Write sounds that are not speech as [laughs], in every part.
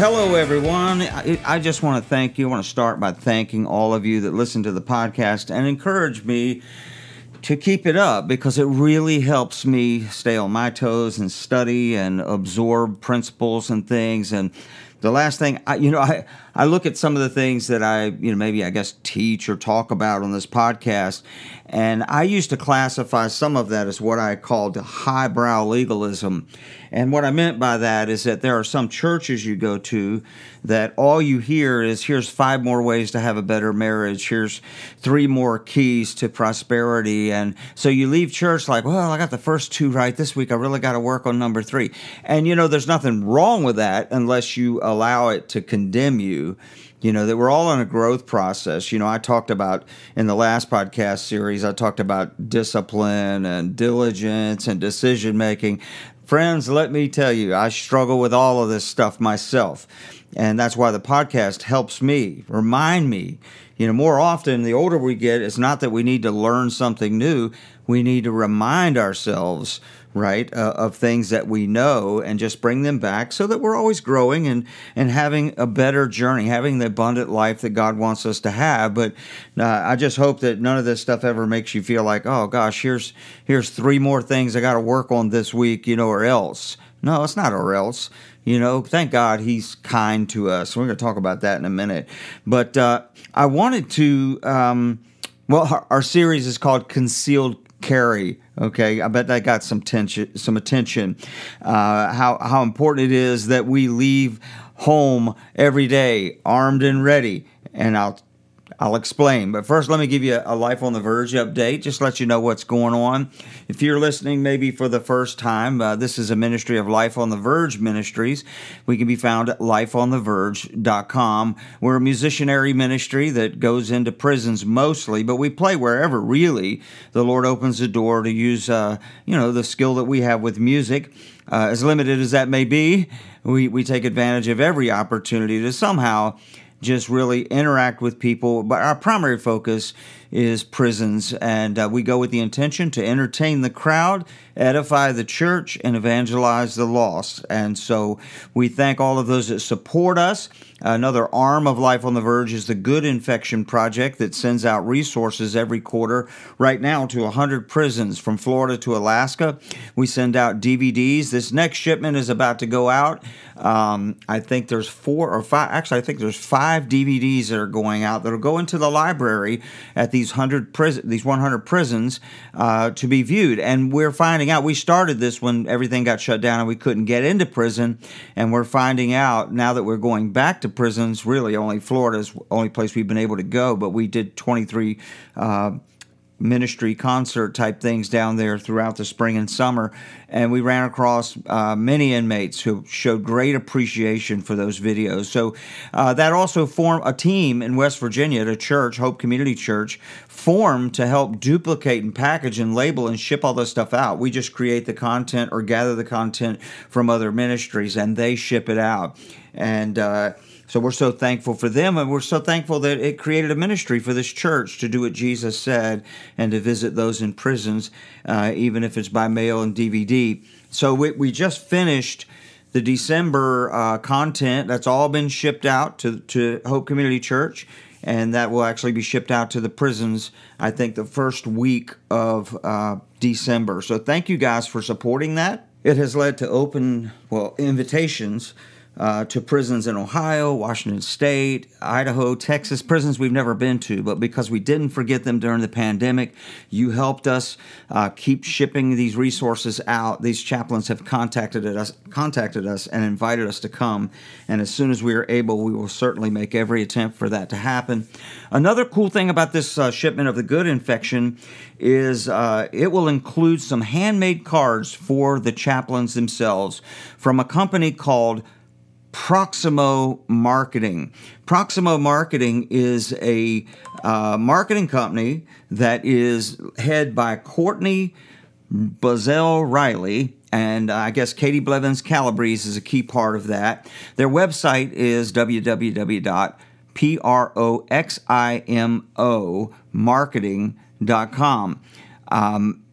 hello, everyone. I, I just want to thank you. I want to start by thanking all of you that listen to the podcast and encourage me to keep it up because it really helps me stay on my toes and study and absorb principles and things. And the last thing, I, you know, I, I look at some of the things that I, you know, maybe I guess teach or talk about on this podcast, and I used to classify some of that as what I called highbrow legalism. And what I meant by that is that there are some churches you go to that all you hear is here's five more ways to have a better marriage, here's three more keys to prosperity. And so you leave church like, well, I got the first two right this week. I really got to work on number three. And you know, there's nothing wrong with that unless you allow it to condemn you you know that we're all in a growth process. You know i talked about in the last podcast series i talked about discipline and diligence and decision making friends let me tell you i struggle with all of this stuff myself. And that's why the podcast helps me remind me you know more often the older we get it's not that we need to learn something new. We need to remind ourselves right, uh, of things that we know and just bring them back so that we're always growing and, and having a better journey, having the abundant life that God wants us to have. But uh, I just hope that none of this stuff ever makes you feel like, oh gosh, here's, here's three more things I got to work on this week, you know, or else. No, it's not or else. You know, thank God he's kind to us. We're going to talk about that in a minute. But uh, I wanted to, um, well, our, our series is called Concealed carry. Okay, I bet that got some tension, some attention. Uh, how how important it is that we leave home every day armed and ready. And I'll I'll explain. But first, let me give you a Life on the Verge update, just let you know what's going on. If you're listening maybe for the first time, uh, this is a ministry of Life on the Verge Ministries. We can be found at lifeontheverge.com. We're a musicianary ministry that goes into prisons mostly, but we play wherever really the Lord opens the door to use, uh, you know, the skill that we have with music. Uh, as limited as that may be, we, we take advantage of every opportunity to somehow just really interact with people. But our primary focus is prisons, and uh, we go with the intention to entertain the crowd, edify the church, and evangelize the lost. And so we thank all of those that support us. Another arm of Life on the Verge is the Good Infection Project that sends out resources every quarter, right now to 100 prisons from Florida to Alaska. We send out DVDs. This next shipment is about to go out. Um, I think there's four or five, actually, I think there's five DVDs that are going out that'll go into the library at these 100 prison, these 100 prisons uh, to be viewed. And we're finding out, we started this when everything got shut down and we couldn't get into prison. And we're finding out now that we're going back to prisons, really only Florida's only place we've been able to go, but we did 23 uh, ministry concert type things down there throughout the spring and summer. And we ran across uh, many inmates who showed great appreciation for those videos. So uh, that also formed a team in West Virginia at a church, Hope Community Church, formed to help duplicate and package and label and ship all this stuff out. We just create the content or gather the content from other ministries and they ship it out. And, uh, so we're so thankful for them, and we're so thankful that it created a ministry for this church to do what Jesus said and to visit those in prisons, uh, even if it's by mail and DVD. So we, we just finished the December uh, content. That's all been shipped out to, to Hope Community Church, and that will actually be shipped out to the prisons, I think, the first week of uh, December. So thank you guys for supporting that. It has led to open, well, invitations uh, to prisons in Ohio, Washington State, Idaho, Texas, prisons we've never been to, but because we didn't forget them during the pandemic, you helped us uh, keep shipping these resources out. These chaplains have contacted us, contacted us, and invited us to come. And as soon as we are able, we will certainly make every attempt for that to happen. Another cool thing about this uh, shipment of the good infection is uh, it will include some handmade cards for the chaplains themselves from a company called Proximo Marketing. Proximo Marketing is a uh, marketing company that is head by Courtney Buzzell Riley, and I guess Katie Blevins Calabrese is a key part of that. Their website is www.proximo marketing.com. Um,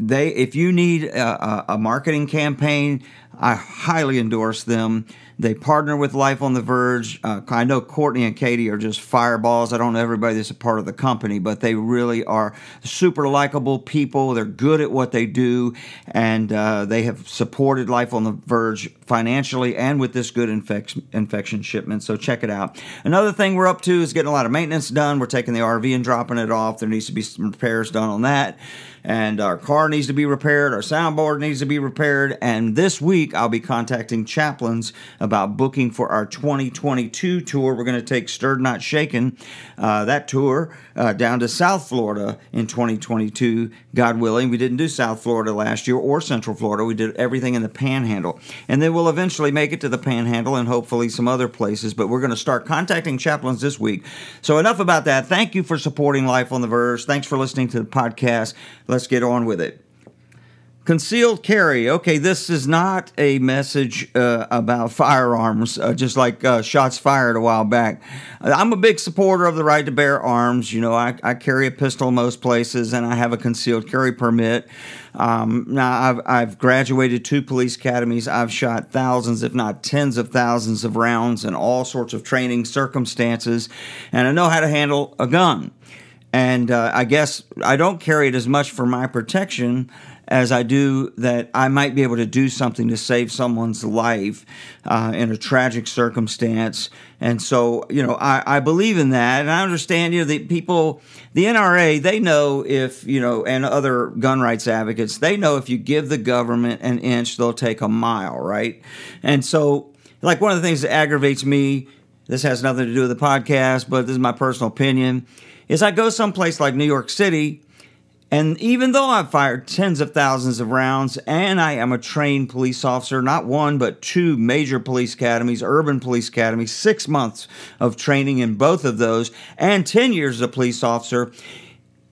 they, if you need a, a marketing campaign, I highly endorse them. They partner with Life on the Verge. Uh, I know Courtney and Katie are just fireballs. I don't know everybody that's a part of the company, but they really are super likable people. They're good at what they do, and uh, they have supported Life on the Verge financially and with this good infection, infection shipment. So check it out. Another thing we're up to is getting a lot of maintenance done. We're taking the RV and dropping it off. There needs to be some repairs done on that and our car needs to be repaired, our soundboard needs to be repaired. And this week, I'll be contacting chaplains about booking for our 2022 tour. We're going to take Stirred Not Shaken, uh, that tour, uh, down to South Florida in 2022, God willing. We didn't do South Florida last year or Central Florida. We did everything in the Panhandle. And then we'll eventually make it to the Panhandle and hopefully some other places. But we're going to start contacting chaplains this week. So, enough about that. Thank you for supporting Life on the Verge. Thanks for listening to the podcast. Let's get on with it. Concealed carry. Okay, this is not a message uh, about firearms, uh, just like uh, shots fired a while back. I'm a big supporter of the right to bear arms. You know, I, I carry a pistol most places and I have a concealed carry permit. Um, now, I've, I've graduated two police academies. I've shot thousands, if not tens of thousands of rounds in all sorts of training circumstances, and I know how to handle a gun. And uh, I guess I don't carry it as much for my protection as I do that I might be able to do something to save someone's life uh, in a tragic circumstance. And so, you know, I, I believe in that. And I understand, you know, the people, the NRA, they know if, you know, and other gun rights advocates, they know if you give the government an inch, they'll take a mile, right? And so, like, one of the things that aggravates me, this has nothing to do with the podcast, but this is my personal opinion is I go someplace like New York City, and even though I've fired tens of thousands of rounds and I am a trained police officer, not one, but two major police academies, urban police academies, six months of training in both of those, and 10 years as a police officer,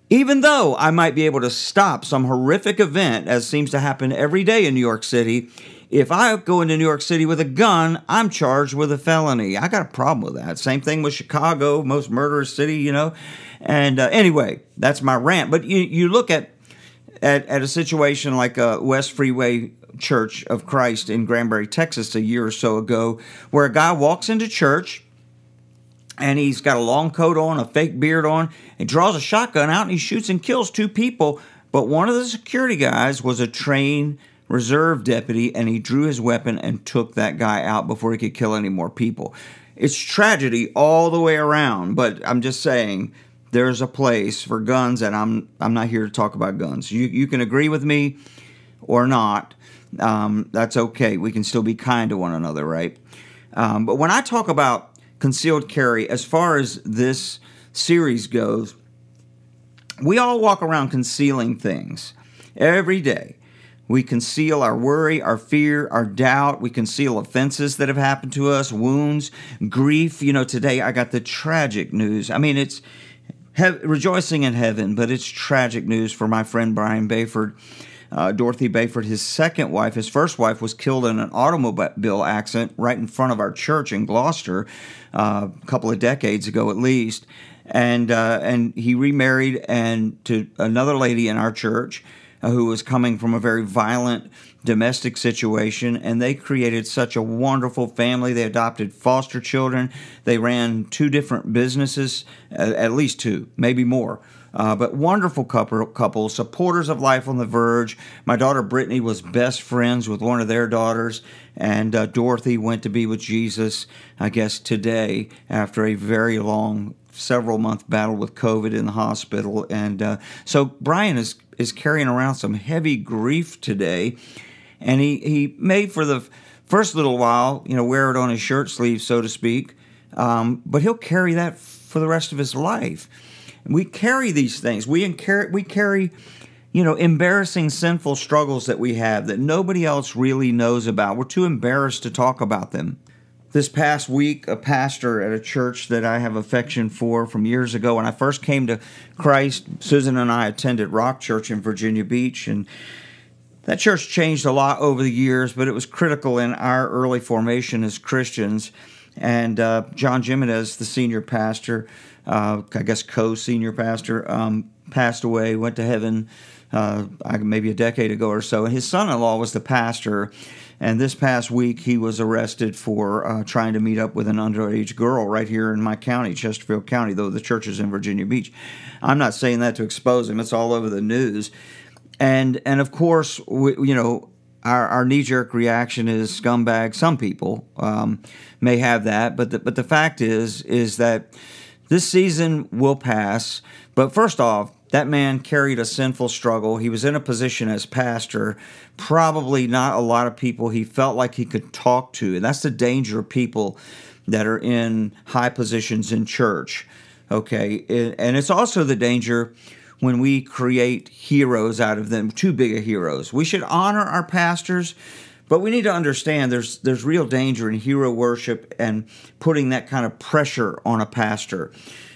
even though I might be able to stop some horrific event, as seems to happen every day in New York City, if I go into New York City with a gun, I'm charged with a felony. I got a problem with that. Same thing with Chicago, most murderous city, you know. And uh, anyway, that's my rant. But you, you look at, at, at a situation like a West Freeway Church of Christ in Granbury, Texas, a year or so ago, where a guy walks into church and he's got a long coat on, a fake beard on, he draws a shotgun out and he shoots and kills two people. But one of the security guys was a trained reserve deputy and he drew his weapon and took that guy out before he could kill any more people. It's tragedy all the way around, but I'm just saying there's a place for guns, and I'm I'm not here to talk about guns. You you can agree with me or not. Um, that's okay. We can still be kind to one another, right? Um, but when I talk about concealed carry, as far as this series goes, we all walk around concealing things every day. We conceal our worry, our fear, our doubt. We conceal offenses that have happened to us, wounds, grief. You know, today I got the tragic news. I mean, it's he- rejoicing in heaven, but it's tragic news for my friend Brian Bayford. Uh, Dorothy Bayford, his second wife, his first wife, was killed in an automobile accident right in front of our church in Gloucester uh, a couple of decades ago, at least. And uh, and he remarried and to another lady in our church who was coming from a very violent domestic situation, and they created such a wonderful family. They adopted foster children. They ran two different businesses, at least two, maybe more. Uh, but wonderful couple, couple, supporters of Life on the Verge. My daughter Brittany was best friends with one of their daughters, and uh, Dorothy went to be with Jesus, I guess, today after a very long, several month battle with COVID in the hospital. And uh, so Brian is is carrying around some heavy grief today, and he he made for the first little while, you know, wear it on his shirt sleeve, so to speak. Um, but he'll carry that for the rest of his life. We carry these things. We carry we carry, you know, embarrassing, sinful struggles that we have that nobody else really knows about. We're too embarrassed to talk about them. This past week, a pastor at a church that I have affection for from years ago, when I first came to Christ, Susan and I attended Rock Church in Virginia Beach, and that church changed a lot over the years, but it was critical in our early formation as Christians. And uh, John Gimenez, the senior pastor, uh, I guess co senior pastor, um, passed away, went to heaven uh, maybe a decade ago or so. And his son in law was the pastor. And this past week, he was arrested for uh, trying to meet up with an underage girl right here in my county, Chesterfield County, though the church is in Virginia Beach. I'm not saying that to expose him, it's all over the news. And, and of course, we, you know, our, our knee jerk reaction is scumbag. Some people um, may have that, but the, but the fact is is that this season will pass. But first off, that man carried a sinful struggle. He was in a position as pastor, probably not a lot of people he felt like he could talk to. And that's the danger of people that are in high positions in church. Okay. And it's also the danger when we create heroes out of them, too big of heroes. We should honor our pastors, but we need to understand there's there's real danger in hero worship and putting that kind of pressure on a pastor.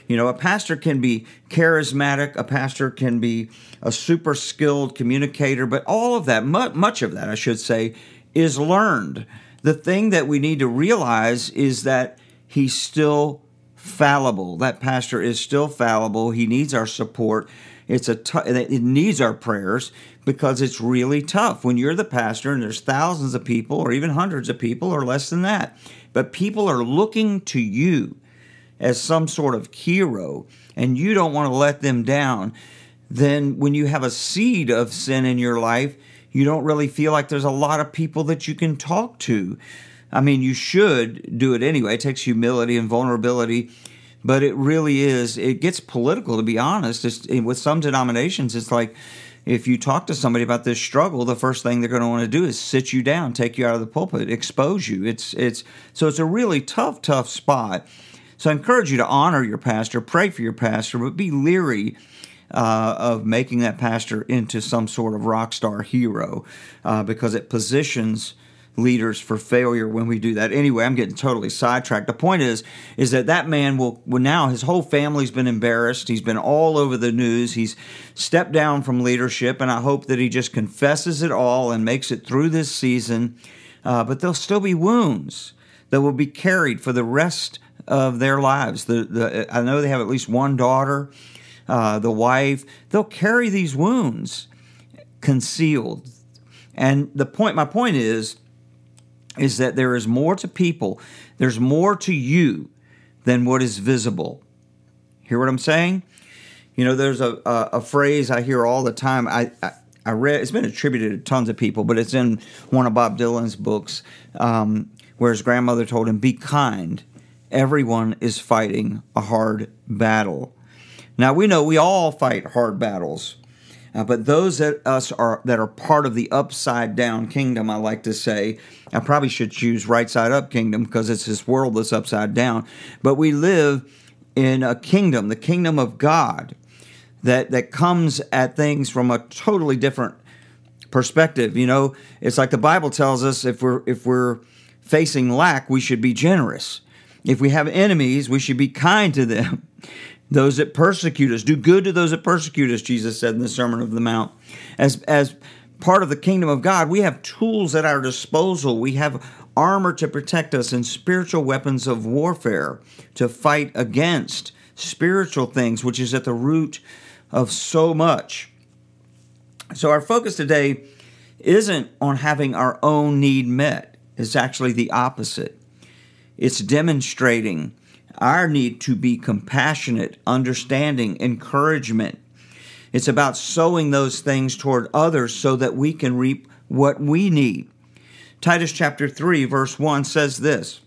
You know, a pastor can be charismatic, a pastor can be a super skilled communicator, but all of that, much of that, I should say, is learned. The thing that we need to realize is that he's still fallible. That pastor is still fallible. He needs our support. It's a t- it needs our prayers because it's really tough when you're the pastor and there's thousands of people or even hundreds of people or less than that. But people are looking to you as some sort of hero and you don't want to let them down. Then when you have a seed of sin in your life, you don't really feel like there's a lot of people that you can talk to. I mean, you should do it anyway. It takes humility and vulnerability but it really is. It gets political, to be honest. It's, with some denominations, it's like if you talk to somebody about this struggle, the first thing they're going to want to do is sit you down, take you out of the pulpit, expose you. It's it's so it's a really tough, tough spot. So I encourage you to honor your pastor, pray for your pastor, but be leery uh, of making that pastor into some sort of rock star hero uh, because it positions leaders for failure when we do that. Anyway, I'm getting totally sidetracked. The point is, is that that man will, will now his whole family's been embarrassed. He's been all over the news. He's stepped down from leadership, and I hope that he just confesses it all and makes it through this season. Uh, but there'll still be wounds that will be carried for the rest of their lives. The, the I know they have at least one daughter, uh, the wife. They'll carry these wounds concealed. And the point, my point is, is that there is more to people, there's more to you than what is visible. Hear what I'm saying? You know, there's a, a, a phrase I hear all the time. I, I, I, read, it's been attributed to tons of people, but it's in one of Bob Dylan's books um, where his grandmother told him, Be kind. Everyone is fighting a hard battle. Now, we know we all fight hard battles. Uh, but those that us are that are part of the upside down kingdom, I like to say, I probably should choose right side up kingdom because it's this world that's upside down. But we live in a kingdom, the kingdom of God, that that comes at things from a totally different perspective. You know, it's like the Bible tells us if we're if we're facing lack, we should be generous. If we have enemies, we should be kind to them [laughs] those that persecute us. Do good to those that persecute us, Jesus said in the Sermon of the Mount. As, as part of the kingdom of God, we have tools at our disposal. We have armor to protect us and spiritual weapons of warfare to fight against spiritual things, which is at the root of so much. So, our focus today isn't on having our own need met, it's actually the opposite. It's demonstrating our need to be compassionate, understanding, encouragement. It's about sowing those things toward others so that we can reap what we need. Titus chapter 3, verse 1 says this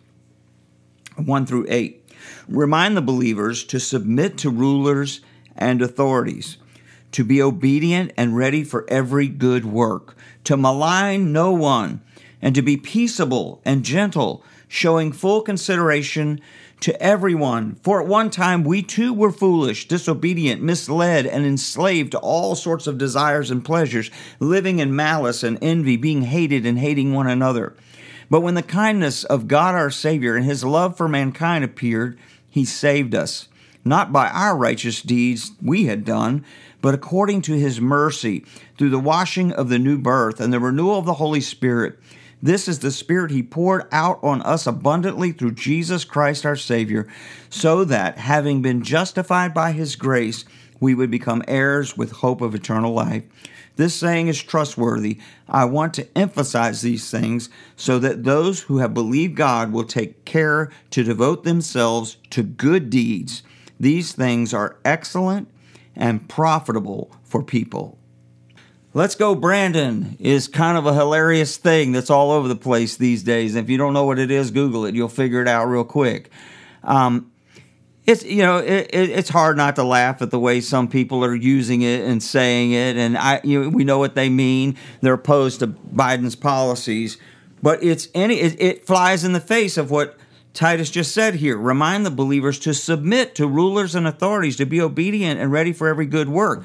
1 through 8. Remind the believers to submit to rulers and authorities, to be obedient and ready for every good work, to malign no one, and to be peaceable and gentle, showing full consideration to everyone. For at one time we too were foolish, disobedient, misled, and enslaved to all sorts of desires and pleasures, living in malice and envy, being hated and hating one another. But when the kindness of God our Savior and his love for mankind appeared, he saved us, not by our righteous deeds we had done, but according to his mercy, through the washing of the new birth and the renewal of the Holy Spirit this is the Spirit He poured out on us abundantly through Jesus Christ our Savior, so that, having been justified by His grace, we would become heirs with hope of eternal life. This saying is trustworthy. I want to emphasize these things so that those who have believed God will take care to devote themselves to good deeds. These things are excellent and profitable for people. Let's Go Brandon is kind of a hilarious thing that's all over the place these days. If you don't know what it is, Google it. You'll figure it out real quick. Um, it's you know it, it, it's hard not to laugh at the way some people are using it and saying it, and I you know, we know what they mean. They're opposed to Biden's policies, but it's any it, it flies in the face of what Titus just said here. Remind the believers to submit to rulers and authorities, to be obedient and ready for every good work.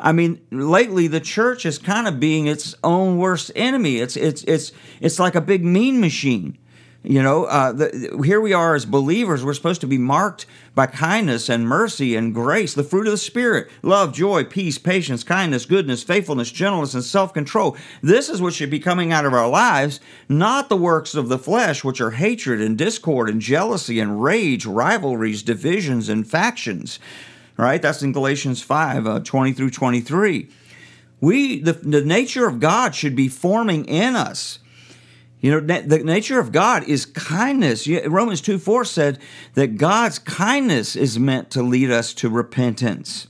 I mean, lately the church is kind of being its own worst enemy. It's it's it's it's like a big mean machine. You know, uh, the, here we are as believers. We're supposed to be marked by kindness and mercy and grace, the fruit of the Spirit love, joy, peace, patience, kindness, goodness, faithfulness, gentleness, and self control. This is what should be coming out of our lives, not the works of the flesh, which are hatred and discord and jealousy and rage, rivalries, divisions, and factions. Right? That's in Galatians 5 uh, 20 through 23. We, the, the nature of God should be forming in us you know, the nature of God is kindness. Romans 2 4 said that God's kindness is meant to lead us to repentance.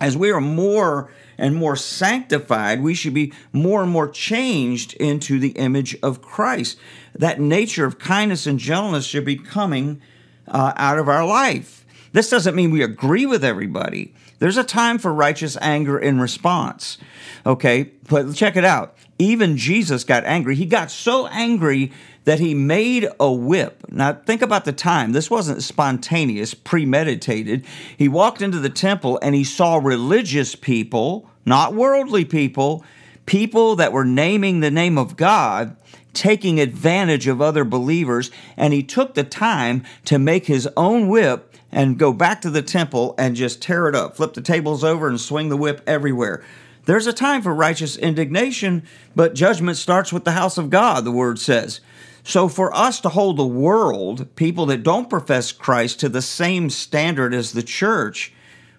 As we are more and more sanctified, we should be more and more changed into the image of Christ. That nature of kindness and gentleness should be coming uh, out of our life. This doesn't mean we agree with everybody. There's a time for righteous anger in response. Okay, but check it out. Even Jesus got angry. He got so angry that he made a whip. Now, think about the time. This wasn't spontaneous, premeditated. He walked into the temple and he saw religious people, not worldly people, people that were naming the name of God, taking advantage of other believers. And he took the time to make his own whip and go back to the temple and just tear it up, flip the tables over, and swing the whip everywhere. There's a time for righteous indignation, but judgment starts with the house of God, the word says. So, for us to hold the world, people that don't profess Christ, to the same standard as the church,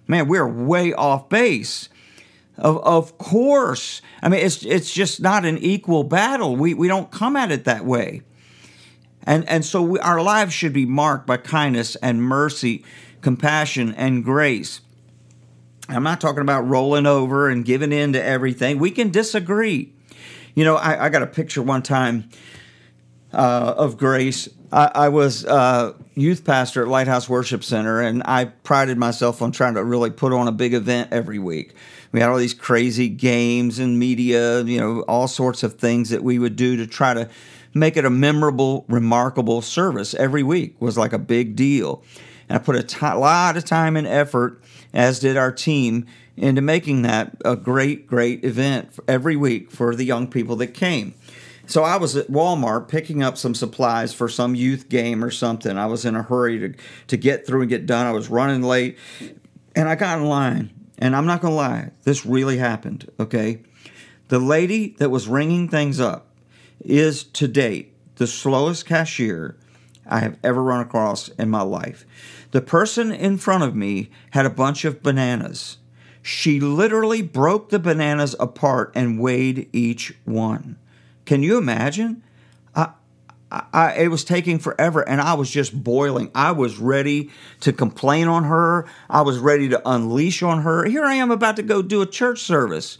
man, we're way off base. Of, of course. I mean, it's, it's just not an equal battle. We, we don't come at it that way. And, and so we, our lives should be marked by kindness and mercy, compassion and grace. I'm not talking about rolling over and giving in to everything. We can disagree. You know, I, I got a picture one time uh, of Grace. I, I was uh, youth pastor at Lighthouse Worship Center, and I prided myself on trying to really put on a big event every week. We had all these crazy games and media, you know, all sorts of things that we would do to try to make it a memorable, remarkable service every week was like a big deal. And I put a t- lot of time and effort as did our team, into making that a great, great event every week for the young people that came. So I was at Walmart picking up some supplies for some youth game or something. I was in a hurry to, to get through and get done. I was running late and I got in line. And I'm not going to lie, this really happened, okay? The lady that was ringing things up is to date the slowest cashier I have ever run across in my life. The person in front of me had a bunch of bananas. She literally broke the bananas apart and weighed each one. Can you imagine? I, I, it was taking forever and I was just boiling. I was ready to complain on her. I was ready to unleash on her. Here I am about to go do a church service.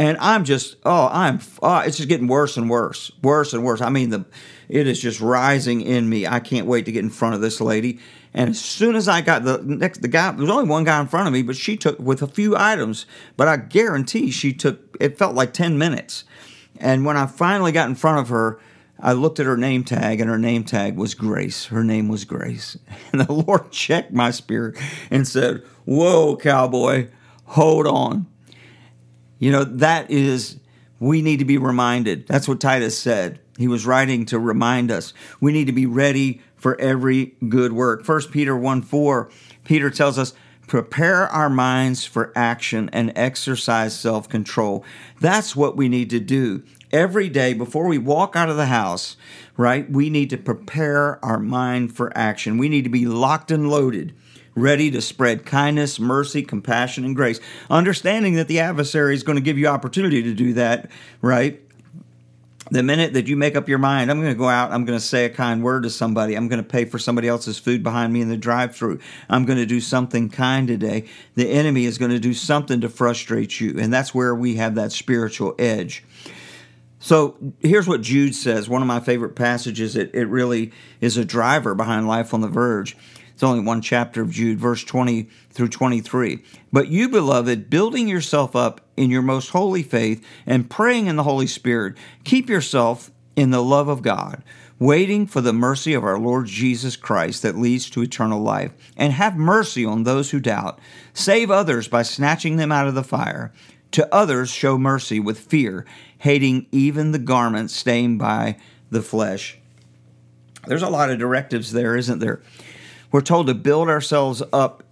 And I'm just, oh, I'm, oh, it's just getting worse and worse, worse and worse. I mean, the, it is just rising in me. I can't wait to get in front of this lady. And as soon as I got the next, the guy, there was only one guy in front of me, but she took with a few items. But I guarantee she took, it felt like 10 minutes. And when I finally got in front of her, I looked at her name tag, and her name tag was Grace. Her name was Grace. [laughs] And the Lord checked my spirit and said, Whoa, cowboy, hold on. You know, that is, we need to be reminded. That's what Titus said. He was writing to remind us we need to be ready for every good work. 1 Peter 1 4, Peter tells us, prepare our minds for action and exercise self control. That's what we need to do. Every day before we walk out of the house, right, we need to prepare our mind for action. We need to be locked and loaded ready to spread kindness, mercy, compassion, and grace. Understanding that the adversary is going to give you opportunity to do that, right? the minute that you make up your mind, I'm going to go out, I'm going to say a kind word to somebody, I'm going to pay for somebody else's food behind me in the drive through, I'm going to do something kind today, the enemy is going to do something to frustrate you. And that's where we have that spiritual edge. So here's what Jude says, one of my favorite passages. It, it really is a driver behind Life on the Verge. It's only one chapter of Jude, verse 20 through 23. But you, beloved, building yourself up in your most holy faith and praying in the Holy Spirit, keep yourself in the love of God, waiting for the mercy of our Lord Jesus Christ that leads to eternal life. And have mercy on those who doubt. Save others by snatching them out of the fire. To others, show mercy with fear, hating even the garment stained by the flesh. There's a lot of directives there, isn't there? We're told to build ourselves up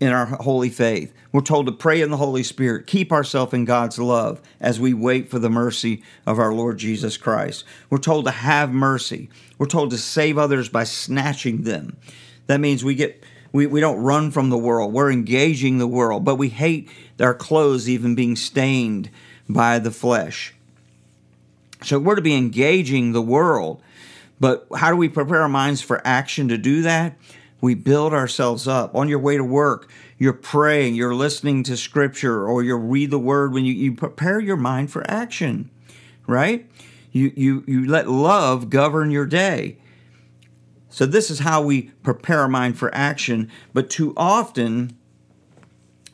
in our holy faith. We're told to pray in the Holy Spirit, keep ourselves in God's love as we wait for the mercy of our Lord Jesus Christ. We're told to have mercy. We're told to save others by snatching them. That means we get we, we don't run from the world. We're engaging the world, but we hate our clothes even being stained by the flesh. So we're to be engaging the world. But how do we prepare our minds for action to do that? We build ourselves up. On your way to work, you're praying, you're listening to scripture, or you read the word when you, you prepare your mind for action, right? You, you, you let love govern your day. So, this is how we prepare our mind for action. But too often,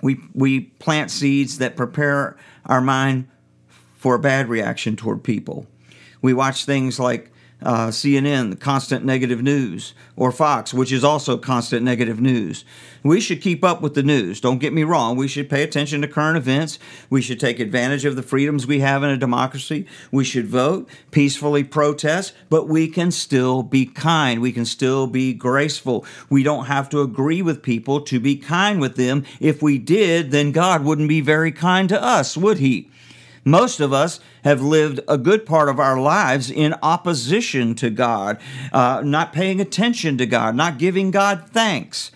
we, we plant seeds that prepare our mind for a bad reaction toward people. We watch things like uh, CNN, constant negative news, or Fox, which is also constant negative news. We should keep up with the news. Don't get me wrong. We should pay attention to current events. We should take advantage of the freedoms we have in a democracy. We should vote, peacefully protest, but we can still be kind. We can still be graceful. We don't have to agree with people to be kind with them. If we did, then God wouldn't be very kind to us, would He? Most of us have lived a good part of our lives in opposition to God, uh, not paying attention to God, not giving God thanks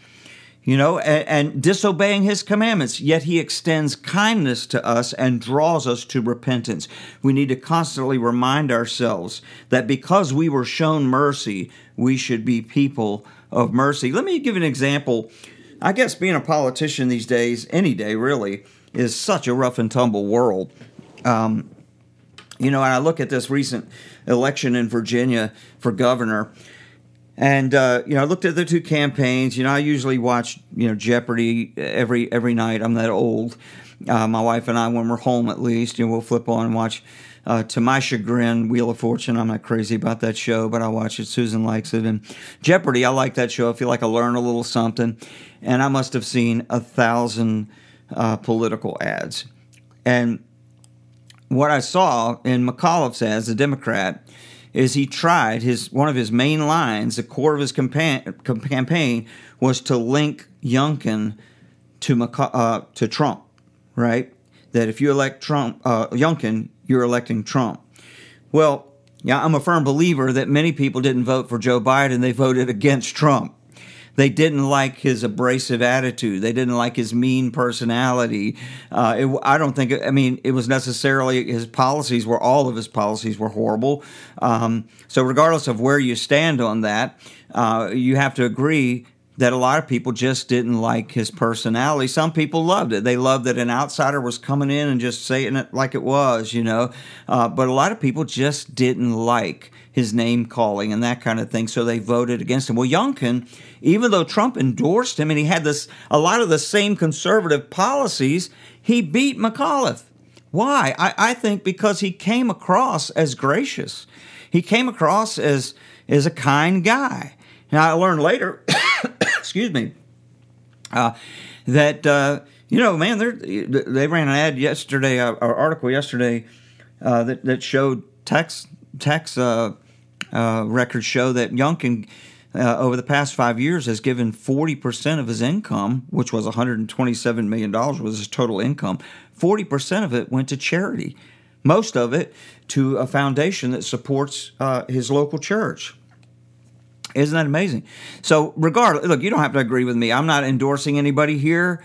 you know, and, and, disobeying his commandments. Yet he extends kindness to us and draws us to repentance. We need to constantly remind ourselves that because we were shown mercy, we should be people of mercy. Let me give an example. I guess being a politician these days, any day really, is such a rough and tumble world. Um, you know, and I look at this recent election in Virginia for governor, and uh, you know, I looked at the two campaigns. You know, I usually watch you know Jeopardy every every night. I'm that old. Uh, my wife and I, when we're home at least, you know, we'll flip on and watch. Uh, to my chagrin, Wheel of Fortune. I'm not crazy about that show, but I watch it. Susan likes it, and Jeopardy. I like that show. I feel like I learn a little something, and I must have seen a thousand uh, political ads, and what I saw in McAuliffe's as a Democrat is he tried his one of his main lines, the core of his campaign was to link Youngkin to uh, to Trump, right? That if you elect Trump, uh, Youngkin, you're electing Trump. Well, yeah, I'm a firm believer that many people didn't vote for Joe Biden; they voted against Trump. They didn't like his abrasive attitude. They didn't like his mean personality. Uh, it, I don't think. I mean, it was necessarily his policies were all of his policies were horrible. Um, so regardless of where you stand on that, uh, you have to agree that a lot of people just didn't like his personality. Some people loved it. They loved that an outsider was coming in and just saying it like it was, you know. Uh, but a lot of people just didn't like his name calling and that kind of thing, so they voted against him. Well, Youngkin, even though Trump endorsed him and he had this a lot of the same conservative policies, he beat McAuliffe. Why? I, I think because he came across as gracious. He came across as as a kind guy. Now I learned later [coughs] excuse me, uh, that uh, you know, man, they ran an ad yesterday, uh, or article yesterday uh, that that showed tax tax uh, uh, records show that Youngkin. over the past five years, has given 40% of his income, which was $127 million, was his total income. 40% of it went to charity, most of it to a foundation that supports his local church Isn't that amazing? So, regardless, look, you don't have to agree with me. I'm not endorsing anybody here,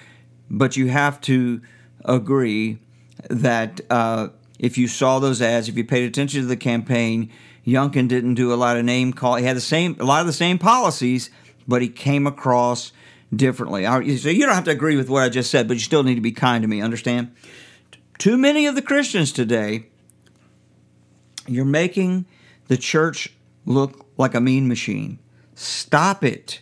but you have to agree that uh, if you saw those ads, if you paid attention to the campaign, Youngkin didn't do a lot of name call. He had the same, a lot of the same policies, but he came across differently. So you don't have to agree with what I just said, but you still need to be kind to me. Understand? Too many of the Christians today, you're making the church look like a mean machine. Stop it.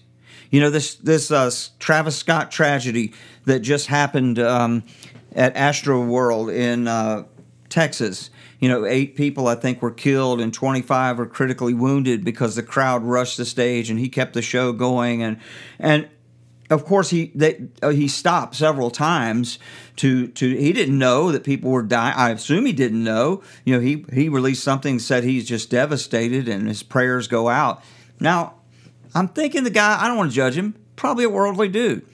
You know this this uh, Travis Scott tragedy that just happened um, at Astroworld in uh, Texas. You know, eight people I think were killed and 25 were critically wounded because the crowd rushed the stage and he kept the show going and and of course he they, uh, he stopped several times to to he didn't know that people were dying. I assume he didn't know. You know, he he released something said he's just devastated and his prayers go out. Now, I'm thinking the guy. I don't want to judge him. Probably a worldly dude.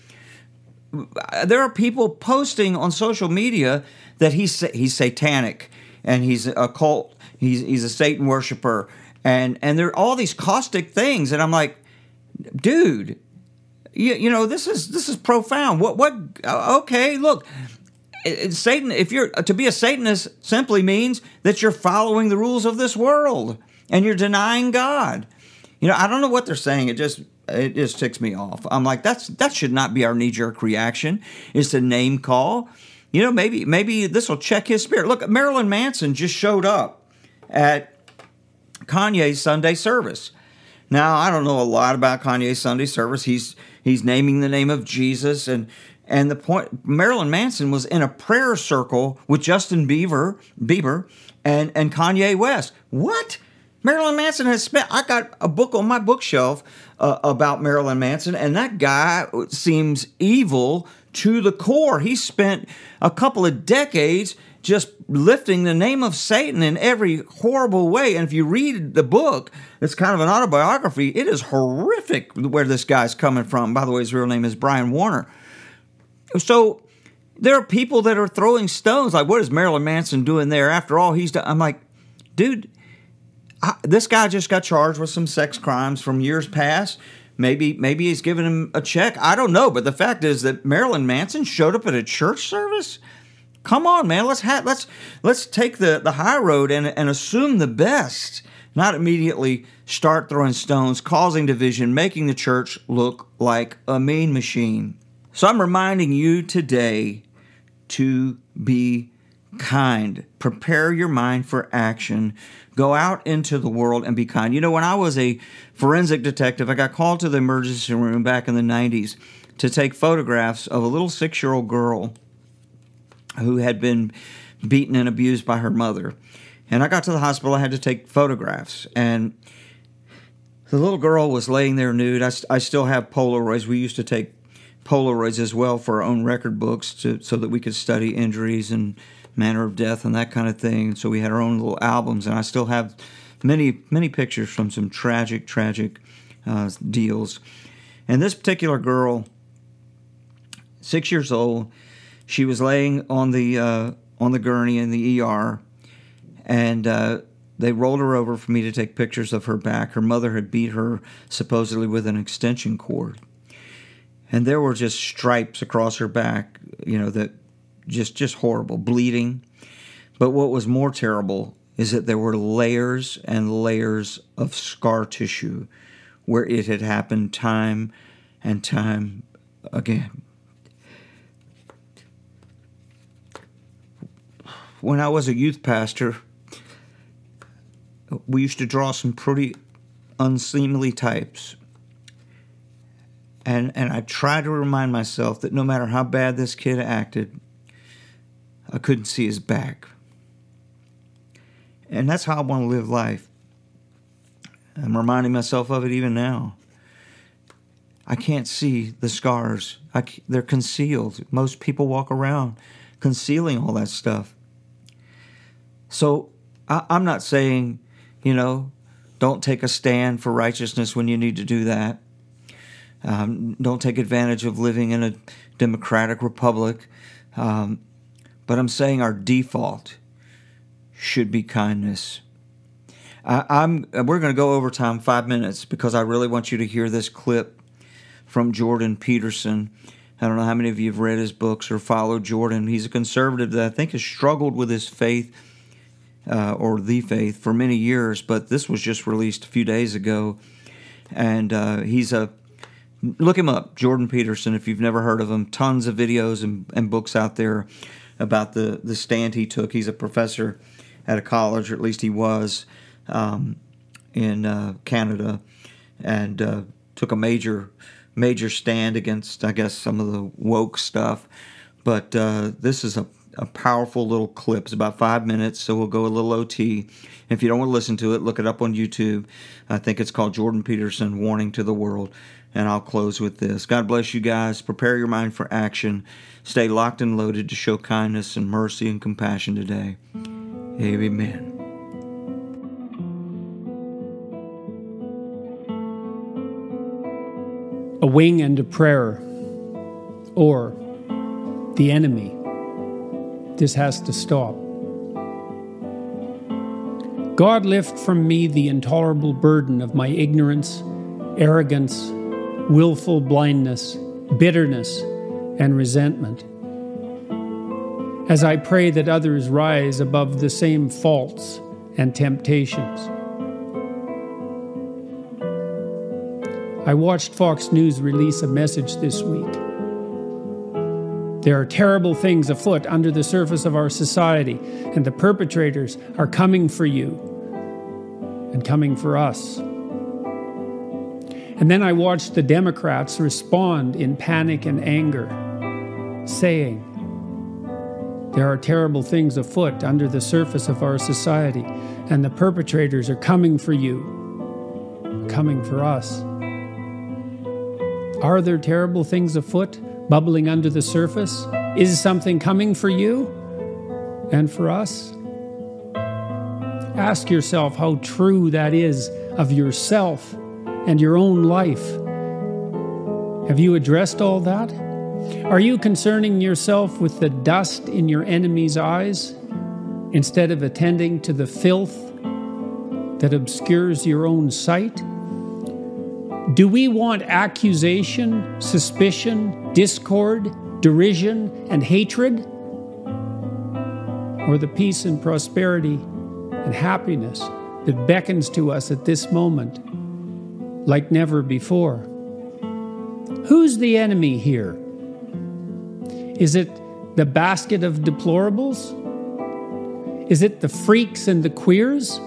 There are people posting on social media that he's he's satanic and he's a cult. He's he's a Satan worshiper and and there are all these caustic things and I'm like, dude you, you know this is this is profound. What what? Uh, okay, look. Satan, if you're to be a Satanist, simply means that you're following the rules of this world and you're denying God. You know, I don't know what they're saying. It just it just ticks me off. I'm like, that's that should not be our knee jerk reaction. It's a name call. You know, maybe maybe this will check his spirit. Look, Marilyn Manson just showed up at Kanye's Sunday service. Now, I don't know a lot about Kanye's Sunday service. He's he's naming the name of Jesus and and the point Marilyn Manson was in a prayer circle with Justin Bieber, Bieber and and Kanye West. What? Marilyn Manson has spent I got a book on my bookshelf uh, about Marilyn Manson and that guy seems evil to the core. He spent a couple of decades just lifting the name of Satan in every horrible way. And if you read the book, it's kind of an autobiography. It is horrific where this guy's coming from. By the way, his real name is Brian Warner. So there are people that are throwing stones. Like, what is Marilyn Manson doing there? After all, he's. I'm like, dude, I, this guy just got charged with some sex crimes from years past. Maybe maybe he's giving him a check. I don't know. But the fact is that Marilyn Manson showed up at a church service Come on, man. Let's ha- let's let's take the, the high road and and assume the best, not immediately start throwing stones, causing division, making the church look like a mean machine. So I'm reminding you today to be kind. Prepare your mind for action. Go out into the world and be kind. You know, when I was a forensic detective, I got called to the emergency room back in the 90s to take photographs of a little six year old girl who had been beaten and abused by her mother. And I got to the hospital, I had to take photographs. And the little girl was laying there nude. I, I still have Polaroids. We used to take Polaroids as well for our own record books to, so that we could study injuries and manner of death and that kind of thing. So we had our own little albums, and I still have many, many pictures from some tragic, tragic uh, deals. And this particular girl, six years old, she was laying on the uh, on the gurney in the ER, and uh, they rolled her over for me to take pictures of her back. Her mother had beat her supposedly with an extension cord, and there were just stripes across her back. You know that just just horrible bleeding. But what was more terrible is that there were layers and layers of scar tissue where it had happened time and time again. when I was a youth pastor, we used to draw some pretty unseemly types. And, and I tried to remind myself that no matter how bad this kid acted, I couldn't see his back. And that's how I want to live life. I'm reminding myself of it even now. I can't see the scars. I, they're concealed. Most people walk around concealing all that stuff. So I, I'm not saying, you know, don't take a stand for righteousness when you need to do that. Um, don't take advantage of living in a democratic republic. Um, but I'm saying our default should be kindness. I, I'm. We're going to go over time five minutes because I really want you to hear this clip from Jordan Peterson. I don't know how many of you have read his books or followed Jordan. He's a conservative that I think has struggled with his faith uh, or the faith for many years, but this was just released a few days ago. And uh, he's a look him up, Jordan Peterson, if you've never heard of him. Tons of videos and, and books out there about the, the stand he took. He's a professor at a college, or at least he was, um, in uh, Canada, and uh, took a major major stand against, I guess, some of the woke stuff. But uh, this is a, a powerful little clip. It's about five minutes, so we'll go a little OT. If you don't want to listen to it, look it up on YouTube. I think it's called Jordan Peterson Warning to the World. And I'll close with this God bless you guys. Prepare your mind for action. Stay locked and loaded to show kindness and mercy and compassion today. Amen. A wing and a prayer, or the enemy. This has to stop. God, lift from me the intolerable burden of my ignorance, arrogance, willful blindness, bitterness, and resentment. As I pray that others rise above the same faults and temptations. I watched Fox News release a message this week. There are terrible things afoot under the surface of our society, and the perpetrators are coming for you and coming for us. And then I watched the Democrats respond in panic and anger, saying, There are terrible things afoot under the surface of our society, and the perpetrators are coming for you, coming for us. Are there terrible things afoot, bubbling under the surface? Is something coming for you and for us? Ask yourself how true that is of yourself and your own life. Have you addressed all that? Are you concerning yourself with the dust in your enemy's eyes instead of attending to the filth that obscures your own sight? Do we want accusation, suspicion, discord, derision, and hatred? Or the peace and prosperity and happiness that beckons to us at this moment like never before. Who's the enemy here? Is it the basket of deplorables? Is it the freaks and the queers?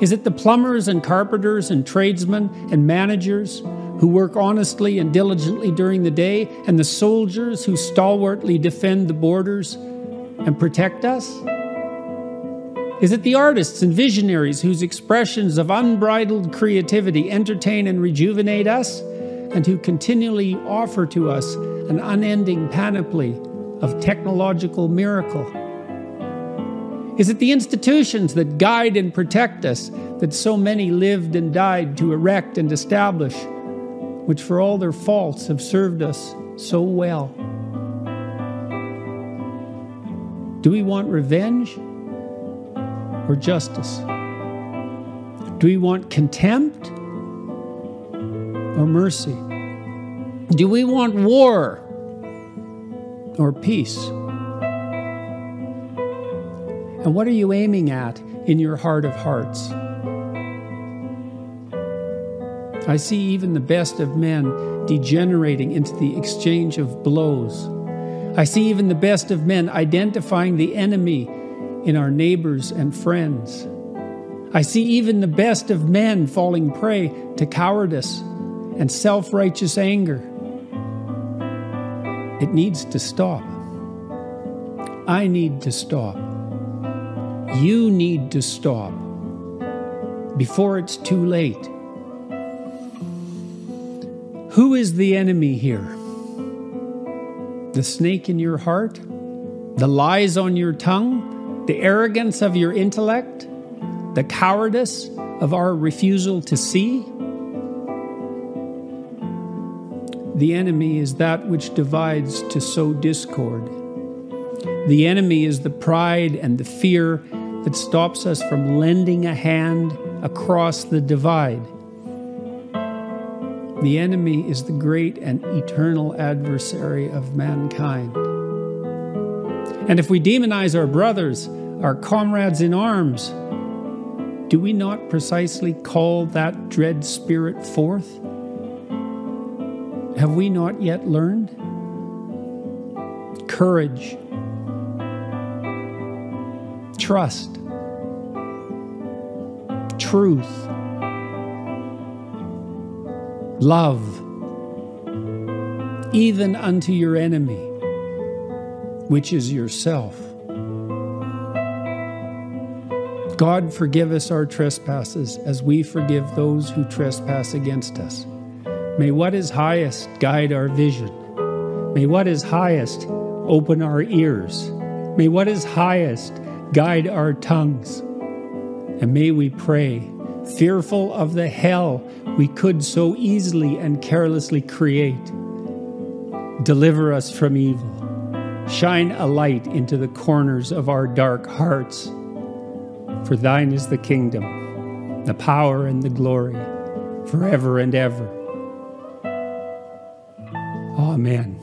Is it the plumbers and carpenters and tradesmen and managers who work honestly and diligently during the day, and the soldiers who stalwartly defend the borders and protect us? Is it the artists and visionaries whose expressions of unbridled creativity entertain and rejuvenate us, and who continually offer to us an unending panoply of technological miracle? Is it the institutions that guide and protect us that so many lived and died to erect and establish, which for all their faults have served us so well? Do we want revenge? Or justice? Do we want contempt or mercy? Do we want war or peace? And what are you aiming at in your heart of hearts? I see even the best of men degenerating into the exchange of blows. I see even the best of men identifying the enemy in our neighbors and friends. I see even the best of men falling prey to cowardice and self righteous anger. It needs to stop. I need to stop. You need to stop before it's too late. Who is the enemy here? The snake in your heart? The lies on your tongue? The arrogance of your intellect, the cowardice of our refusal to see? The enemy is that which divides to sow discord. The enemy is the pride and the fear that stops us from lending a hand across the divide. The enemy is the great and eternal adversary of mankind. And if we demonize our brothers, our comrades in arms, do we not precisely call that dread spirit forth? Have we not yet learned? Courage, trust, truth, love, even unto your enemy, which is yourself. God, forgive us our trespasses as we forgive those who trespass against us. May what is highest guide our vision. May what is highest open our ears. May what is highest guide our tongues. And may we pray, fearful of the hell we could so easily and carelessly create. Deliver us from evil. Shine a light into the corners of our dark hearts. For thine is the kingdom, the power, and the glory, forever and ever. Amen.